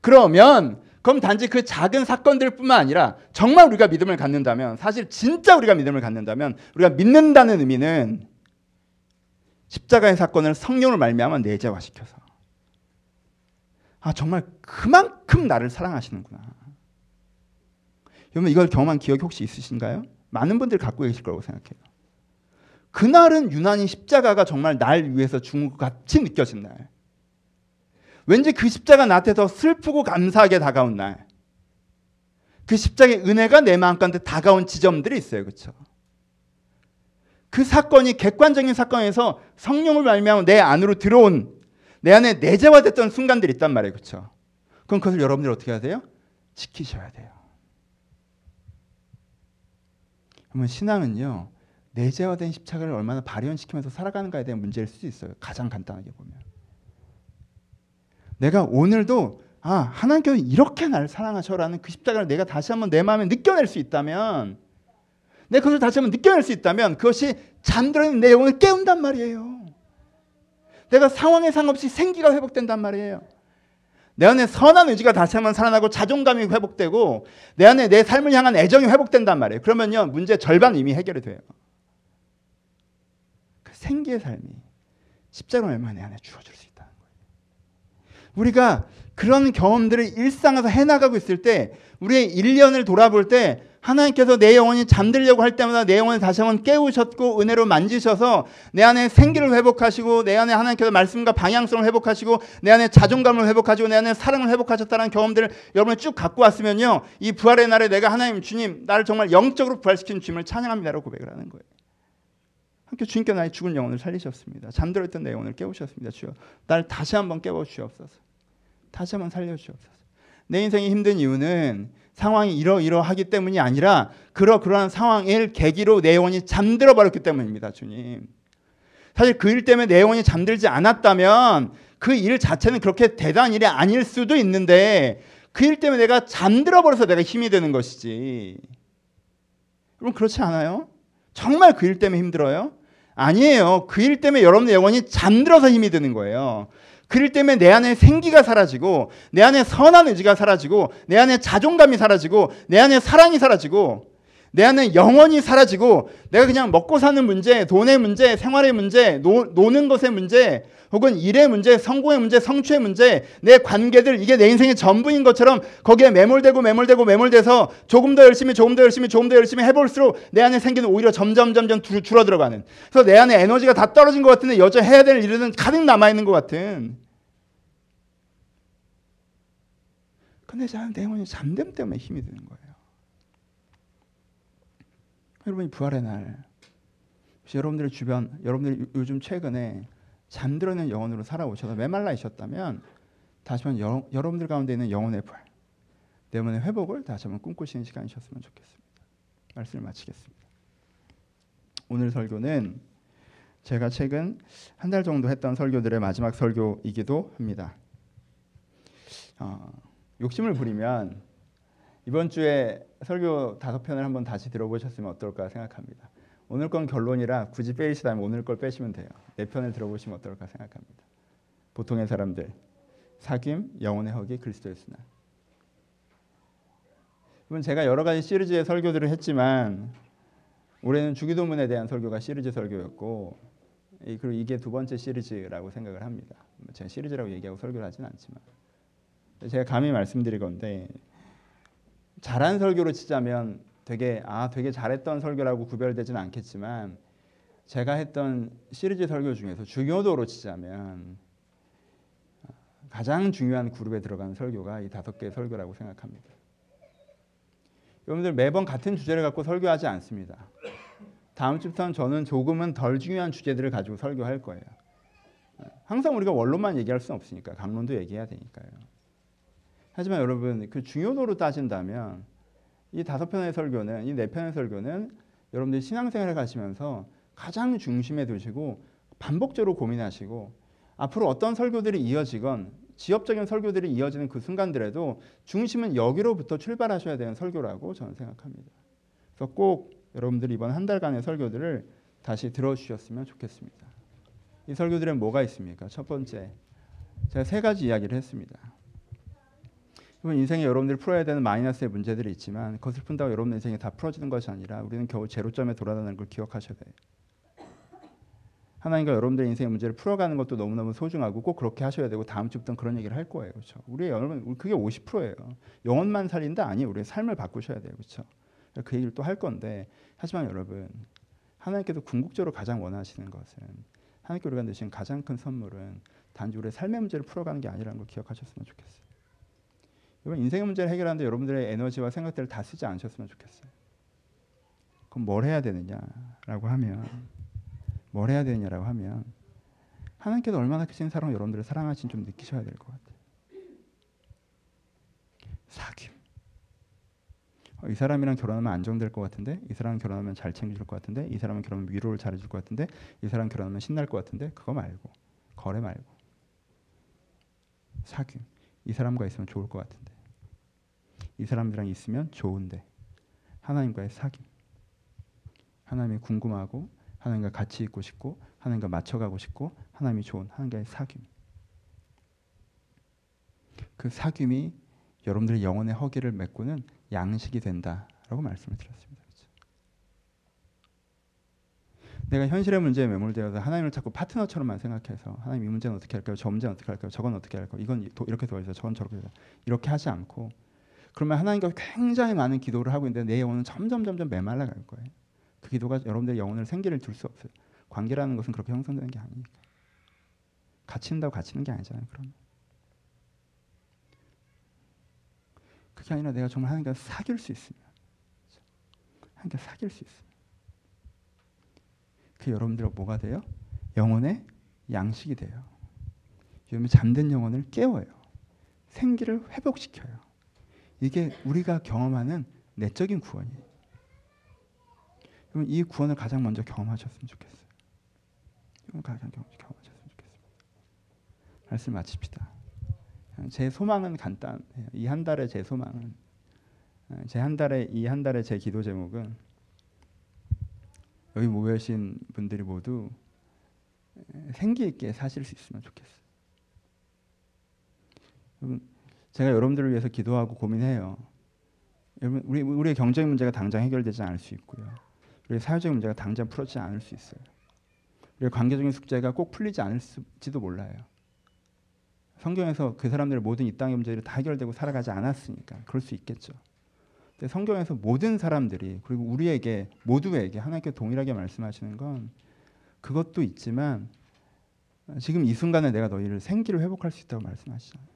그러면 그럼 단지 그 작은 사건들뿐만 아니라 정말 우리가 믿음을 갖는다면 사실 진짜 우리가 믿음을 갖는다면 우리가 믿는다는 의미는 십자가의 사건을 성령을 말미암아 내재화시켜서 아, 정말 그만큼 나를 사랑하시는구나. 여러분, 이걸 경험한 기억이 혹시 있으신가요? 많은 분들이 갖고 계실 거라고 생각해요. 그날은 유난히 십자가가 정말 날 위해서 죽은 것 같이 느껴진 날. 왠지 그 십자가 나한테 더 슬프고 감사하게 다가온 날. 그 십자가의 은혜가 내 마음 가운데 다가온 지점들이 있어요. 그렇죠? 그 사건이 객관적인 사건에서 성령을 말미암아 내 안으로 들어온 내 안에 내재화됐던 순간들이 있단 말이에요. 그렇죠? 그럼 그것을 여러분들이 어떻게 해야 돼요? 지키셔야 돼요. 그러면 신앙은요. 내재화된 십자가를 얼마나 발현시키면서 살아가는가에 대한 문제일 수도 있어요. 가장 간단하게 보면. 내가 오늘도 아 하나님께서 이렇게 나를 사랑하셔라는 그 십자가를 내가 다시 한번 내 마음에 느껴낼 수 있다면 내 그것을 다시 한번 느껴낼 수 있다면 그것이 잠들어 있는 내 영혼을 깨운단 말이에요. 내가 상황에 상관없이 생기가 회복된단 말이에요. 내 안에 선한 의지가 다시 한번 살아나고 자존감이 회복되고 내 안에 내 삶을 향한 애정이 회복된단 말이에요. 그러면요 문제 절반 이미 해결이 돼요. 그 생기의 삶이 십자가로 얼마나 내 안에 주어질 수. 우리가 그런 경험들을 일상에서 해나가고 있을 때 우리의 1년을 돌아볼 때 하나님께서 내 영혼이 잠들려고 할 때마다 내 영혼을 다시 한번 깨우셨고 은혜로 만지셔서 내 안에 생기를 회복하시고 내 안에 하나님께서 말씀과 방향성을 회복하시고 내 안에 자존감을 회복하시고 내 안에 사랑을 회복하셨다는 경험들을 여러분이 쭉 갖고 왔으면요 이 부활의 날에 내가 하나님 주님 나를 정말 영적으로 부활시킨 주님을 찬양합니다라고 고백을 하는 거예요. 함께 주님께 나의 죽은 영혼을 살리셨습니다. 잠들어 있던 내 영혼을 깨우셨습니다. 주여 나를 다시 한번 깨워 주옵소서. 다시 한번 살려 주옵소서. 내 인생이 힘든 이유는 상황이 이러이러하기 때문이 아니라 그러그러한 상황을 계기로 내 영혼이 잠들어 버렸기 때문입니다, 주님. 사실 그 일 때문에 내 영혼이 잠들지 않았다면 그 일 자체는 그렇게 대단한 일이 아닐 수도 있는데 그 일 때문에 내가 잠들어 버려서 내가 힘이 되는 것이지. 여러분 그렇지 않아요? 정말 그 일 때문에 힘들어요? 아니에요. 그 일 때문에 여러분의 영혼이 잠들어서 힘이 드는 거예요. 그 일 때문에 내 안에 생기가 사라지고 내 안에 선한 의지가 사라지고 내 안에 자존감이 사라지고 내 안에 사랑이 사라지고 내 안에 영원히 사라지고 내가 그냥 먹고 사는 문제, 돈의 문제, 생활의 문제, 노, 노는 것의 문제, 혹은 일의 문제, 성공의 문제, 성취의 문제, 내 관계들 이게 내 인생의 전부인 것처럼 거기에 매몰되고 매몰되고 매몰돼서 조금 더 열심히 조금 더 열심히 조금 더 열심히 해볼수록 내 안에 생기는 오히려 점점 점점 줄어들어가는 그래서 내 안에 에너지가 다 떨어진 것 같은데 여전 해야 될 일은 가득 남아있는 것 같은 근데 내 영혼이 잠듦 때문에 힘이 드는 거예요. 여러분이 부활의 날 여러분들의 주변 여러분들이 요즘 최근에 잠들어 있는 영혼으로 살아오셔서 메말라 있었다면 다시 한번 여러분들 가운데 있는 영혼의 부활 내면의 회복을 다시 한번 꿈꾸시는 시간이셨으면 좋겠습니다. 말씀을 마치겠습니다. 오늘 설교는 제가 최근 한 달 정도 했던 설교들의 마지막 설교이기도 합니다. 어, 욕심을 부리면 이번 주에 설교 다섯 편을 한번 다시 들어보셨으면 어떨까 생각합니다. 오늘 건 결론이라 굳이 빼시다면 오늘 걸 빼시면 돼요. 네 편을 들어보시면 어떨까 생각합니다. 보통의 사람들 사귐 영혼의 허기 그리스도의 순환. 이번 제가 여러 가지 시리즈의 설교들을 했지만 올해는 주기도문에 대한 설교가 시리즈 설교였고 그리고 이게 두 번째 시리즈라고 생각을 합니다. 제가 시리즈라고 얘기하고 설교를 하진 않지만 제가 감히 말씀드릴 건데 잘한 설교로 치자면 되게 아 되게 잘했던 설교라고 구별되지는 않겠지만 제가 했던 시리즈 설교 중에서 중요도로 치자면 가장 중요한 그룹에 들어가는 설교가 이 다섯 개의 설교라고 생각합니다. 여러분들 매번 같은 주제를 갖고 설교하지 않습니다. 다음 주부터는 저는 조금은 덜 중요한 주제들을 가지고 설교할 거예요. 항상 우리가 원론만 얘기할 수는 없으니까 강론도 얘기해야 되니까요. 하지만 여러분 그 중요도로 따진다면 이 다섯 편의 설교는 이 네 편의 설교는 여러분들이 신앙생활을 가시면서 가장 중심에 두시고 반복적으로 고민하시고 앞으로 어떤 설교들이 이어지건 지역적인 설교들이 이어지는 그 순간들에도 중심은 여기로부터 출발하셔야 되는 설교라고 저는 생각합니다. 그래서 꼭 여러분들이 이번 한 달간의 설교들을 다시 들어주셨으면 좋겠습니다. 이 설교들은 뭐가 있습니까? 첫 번째, 제가 세 가지 이야기를 했습니다. 이번 인생에 여러분들이 풀어야 되는 마이너스의 문제들이 있지만 그것을 푼다고 여러분 인생이 다 풀어지는 것이 아니라 우리는 겨우 제로점에 돌아다니는 걸 기억하셔야 돼요. 하나님과 여러분들의 인생의 문제를 풀어가는 것도 너무너무 소중하고 꼭 그렇게 하셔야 되고 다음 주부터는 그런 얘기를 할 거예요. 그렇죠? 우리 여러분 그게 50%예요. 영혼만 살린다 아니 우리의 삶을 바꾸셔야 돼요. 그렇죠? 그 얘기를 또 할 건데 하지만 여러분 하나님께서 궁극적으로 가장 원하시는 것은 하나님께 우리가 내신 가장 큰 선물은 단지 우리의 삶의 문제를 풀어가는 게 아니라는 걸 기억하셨으면 좋겠어요. 여러분 인생의 문제를 해결하는데 여러분들의 에너지와 생각들을 다 쓰지 않으셨으면 좋겠어요. 그럼 뭘 해야 되느냐라고 하면 뭘 해야 되느냐라고 하면 하나님께서 얼마나 크신 사랑을 여러분들을 사랑하신 좀 느끼셔야 될 것 같아요. 사귐. 어, 이 사람이랑 결혼하면 안정될 것 같은데, 이 사람 결혼하면 잘 챙겨줄 것 같은데, 이 사람은 결혼하면 위로를 잘해줄 것 같은데, 이 사람 결혼하면 신날 것 같은데, 그거 말고 거래 말고 사귐. 이 사람과 있으면 좋을 것 같은데 이 사람들이랑 있으면 좋은데 하나님과의 사귐 하나님이 궁금하고 하나님과 같이 있고 싶고 하나님과 맞춰가고 싶고 하나님이 좋은 하나님과의 사귐 그 사귐이 여러분들의 영혼의 허기를 메꾸는 양식이 된다라고 말씀을 드렸습니다. 내가 현실의 문제에 매몰되어서 하나님을 자꾸 파트너처럼만 생각해서 하나님 이 문제는 어떻게 할까요? 저 문제는 어떻게 할까요? 저건 어떻게 할까요? 이건 이렇게 도와주세요. 저건 저렇게 해서 이렇게 하지 않고 그러면 하나님과 굉장히 많은 기도를 하고 있는데 내 영혼은 점점 점점 메말라 갈 거예요. 그 기도가 여러분들의 영혼을 생기를 둘수 없어요. 관계라는 것은 그렇게 형성되는 게 아니니까. 갇힌다고 갇히는 게 아니잖아요. 그러면. 그게 아니라 내가 정말 하나님과 사귈 수 있으면 하나님과 사귈 수 있으면 그 여러분들 뭐가 돼요? 영혼의 양식이 돼요. 여러분 잠든 영혼을 깨워요. 생기를 회복시켜요. 이게 우리가 경험하는 내적인 구원이에요. 여러분 이 구원을 가장 먼저 경험하셨으면 좋겠어요. 가장 경험하셨으면 좋겠습니다. 말씀 마칩시다. 제 소망은 간단해요. 이 한 달의 제 소망은 제 한 달의 이한 달의 제 기도 제목은 여기 모여신 분들이 모두 생기 있게 사실 수 있으면 좋겠어요. 여러분, 제가 여러분들을 위해서 기도하고 고민해요. 여러분, 우리 우리의 경제적 문제가 당장 해결되지 않을 수 있고요. 우리의 사회적 문제가 당장 풀어지지 않을 수 있어요. 우리의 관계적인 숙제가 꼭 풀리지 않을지도 몰라요. 성경에서 그 사람들의 모든 이 땅의 문제들이 다 해결되고 살아가지 않았으니까 그럴 수 있겠죠. 근데 성경에서 모든 사람들이 그리고 우리에게 모두에게 하나님께 동일하게 말씀하시는 건 그것도 있지만 지금 이 순간에 내가 너희를 생기를 회복할 수 있다고 말씀하시잖아요.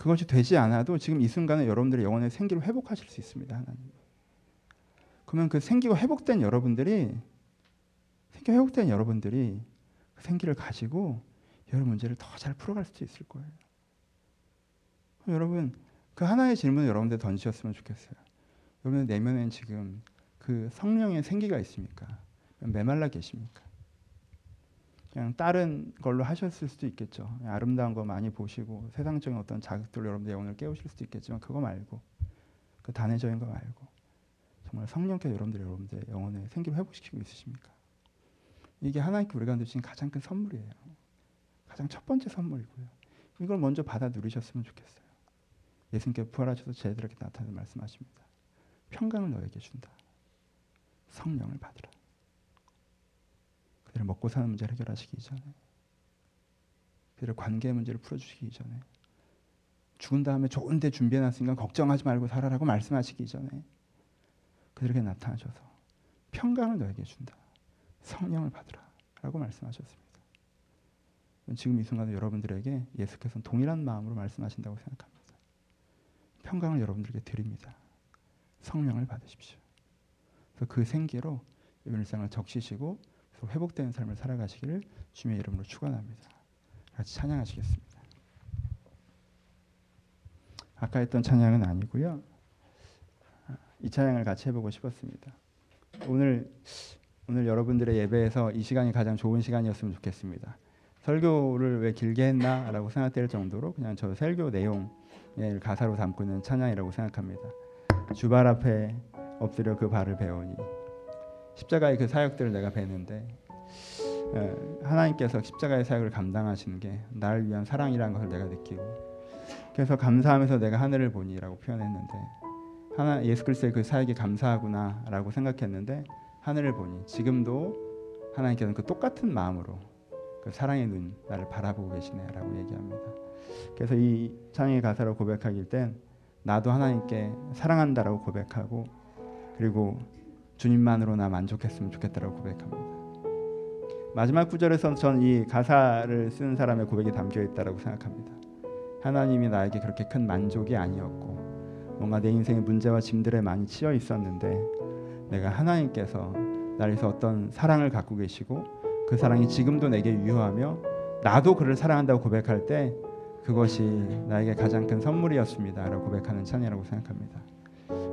그것이 되지 않아도 지금 이 순간에 여러분들의 영혼의 생기를 회복하실 수 있습니다. 하나님. 그러면 그 생기가 회복된 여러분들이 생기 회복된 여러분들이 그 생기를 가지고 여러 문제를 더 잘 풀어갈 수 있을 거예요. 여러분 그 하나의 질문을 여러분들 던지셨으면 좋겠어요. 여러분 내면엔 지금 그 성령의 생기가 있습니까? 메말라 계십니까? 그냥 다른 걸로 하셨을 수도 있겠죠. 아름다운 거 많이 보시고 세상적인 어떤 자극들로 여러분들 영혼을 깨우실 수도 있겠지만 그거 말고 그 단회적인 거 말고 정말 성령께서 여러분들 여러분들 영혼을 생기를 회복시키고 있으십니까? 이게 하나님께 우리가 주신 가장 큰 선물이에요. 가장 첫 번째 선물이고요. 이걸 먼저 받아 누리셨으면 좋겠어요. 예수님께 부활하셔서 제자들에게 나타나서 말씀하십니다. 평강을 너에게 준다. 성령을 받으라. 그들을 먹고 사는 문제를 해결하시기 전에 그들의 관계 문제를 풀어주시기 전에 죽은 다음에 좋은 데 준비해놨으니까 걱정하지 말고 살아라고 말씀하시기 전에 그들에게 나타나셔서 평강을 너에게 준다. 성령을 받으라 라고 말씀하셨습니다. 지금 이 순간에 여러분들에게 예수께서는 동일한 마음으로 말씀하신다고 생각합니다. 평강을 여러분들에게 드립니다. 성령을 받으십시오. 그래서 그 생기로 일상을 적시시고 회복되는 삶을 살아가시기를 주님의 이름으로 축원합니다. 같이 찬양하시겠습니다. 아까 했던 찬양은 아니고요. 이 찬양을 같이 해보고 싶었습니다. 오늘 오늘 여러분들의 예배에서 이 시간이 가장 좋은 시간이었으면 좋겠습니다. 설교를 왜 길게 했나라고 생각될 정도로 그냥 저 설교 내용을 가사로 담고 있는 찬양이라고 생각합니다. 주발 앞에 엎드려 그 발을 배우니 십자가의 그 사역들을 내가 배는데 하나님께서 십자가의 사역을 감당하시는 게 나를 위한 사랑이라는 것을 내가 느끼고 그래서 감사하면서 내가 하늘을 보니라고 표현했는데 하나 예수 그리스도의 그 사역이 감사하구나라고 생각했는데 하늘을 보니 지금도 하나님께서는 그 똑같은 마음으로 그 사랑의 눈 나를 바라보고 계시네라고 얘기합니다. 그래서 이 창의 가사로 고백하길 땐 나도 하나님께 사랑한다라고 고백하고 그리고 주님만으로 나 만족했으면 좋겠다라고 고백합니다. 마지막 구절에서 전 이 가사를 쓰는 사람의 고백이 담겨 있다라고 생각합니다. 하나님이 나에게 그렇게 큰 만족이 아니었고 뭔가 내 인생의 문제와 짐들에 많이 치여 있었는데 내가 하나님께서 나에서 어떤 사랑을 갖고 계시고 그 사랑이 지금도 내게 유효하며 나도 그를 사랑한다고 고백할 때 그것이 나에게 가장 큰 선물이었습니다라고 고백하는 찬이라고 생각합니다.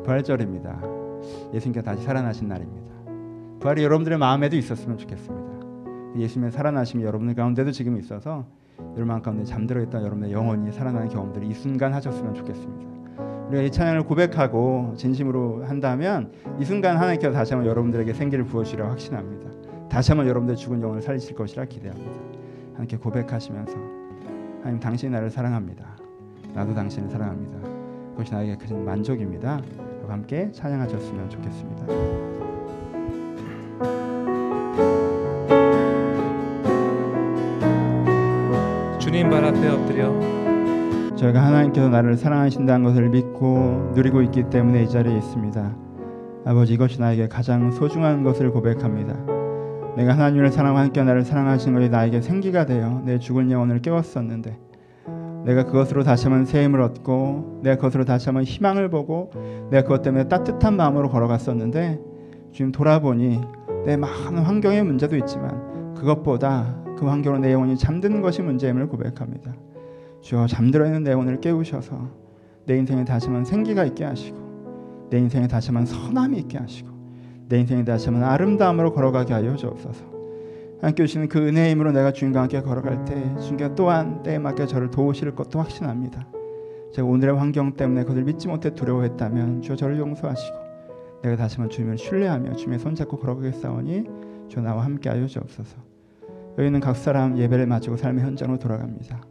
부활절입니다. 예수님께 다시 살아나신 날입니다. 부활이 여러분들의 마음에도 있었으면 좋겠습니다. 예수님의 살아나심이 여러분들 가운데도 지금 있어서 여러분 가운데 잠들어 있던 여러분의 영혼이 살아나는 경험들이 이 순간 하셨으면 좋겠습니다. 우리가 이 찬양을 고백하고 진심으로 한다면 이 순간 하나님께서 다시 한번 여러분들에게 생기를 부어주리라 확신합니다. 다시 한번 여러분들의 죽은 영혼을 살리실 것이라 기대합니다. 하나님께 고백하시면서 하나님 당신이 나를 사랑합니다. 나도 당신을 사랑합니다. 그것이 나에게 큰 만족입니다. 함께 찬양하셨으면 좋겠습니다. 주님 발 앞에 엎드려 저희가 하나님께서 나를 사랑하신다는 것을 믿고 누리고 있기 때문에 이 자리에 있습니다. 아버지 이것이 나에게 가장 소중한 것을 고백합니다. 내가 하나님을 사랑하고 함께 나를 사랑하신 것이 나에게 생기가 되어 내 죽은 영혼을 깨웠었는데 내가 그것으로 다시 한번 새 힘을 얻고 내가 그것으로 다시 한번 희망을 보고 내가 그것 때문에 따뜻한 마음으로 걸어갔었는데 지금 돌아보니 내 많은 환경의 문제도 있지만 그것보다 그 환경으로 내 영혼이 잠든 것이 문제임을 고백합니다. 주여 잠들어 있는 내 영혼을 깨우셔서 내 인생에 다시 한번 생기가 있게 하시고 내 인생에 다시 한번 선함이 있게 하시고 내 인생에 다시 한번 아름다움으로 걸어가게 하여 주옵소서. 함께 주시는 그 은혜의 힘으로 내가 주님과 함께 걸어갈 때 주님께 또한 때에 맞게 저를 도우실 것도 확신합니다. 제가 오늘의 환경 때문에 그들 믿지 못해 두려워했다면 주여 저를 용서하시고 내가 다시 한번 주님을 신뢰하며 주님의 손잡고 걸어가겠사오니 주 나와 함께 하여 주옵소서. 여기 는 각 사람 예배를 마치고 삶의 현장으로 돌아갑니다.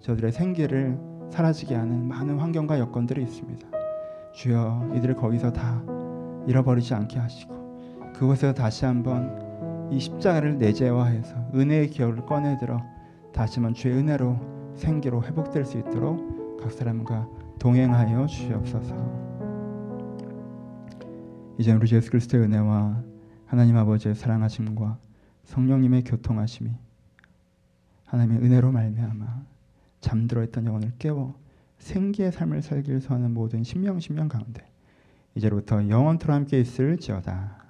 저들의 생계를 사라지게 하는 많은 환경과 여건들이 있습니다. 주여 이들을 거기서 다 잃어버리지 않게 하시고 그곳에서 다시 한번 이 십자가를 내재화해서 은혜의 기억을 꺼내들어 다시 한번 주의 은혜로 생기로 회복될 수 있도록 각 사람과 동행하여 주시옵소서. 이제 우리 예수 그리스도의 은혜와 하나님 아버지의 사랑하심과 성령님의 교통하심이 하나님의 은혜로 말미암아 잠들어 있던 영혼을 깨워 생기의 삶을 살길 소하는 모든 신명 신명 가운데 이제로부터 영원토록 함께 있을지어다.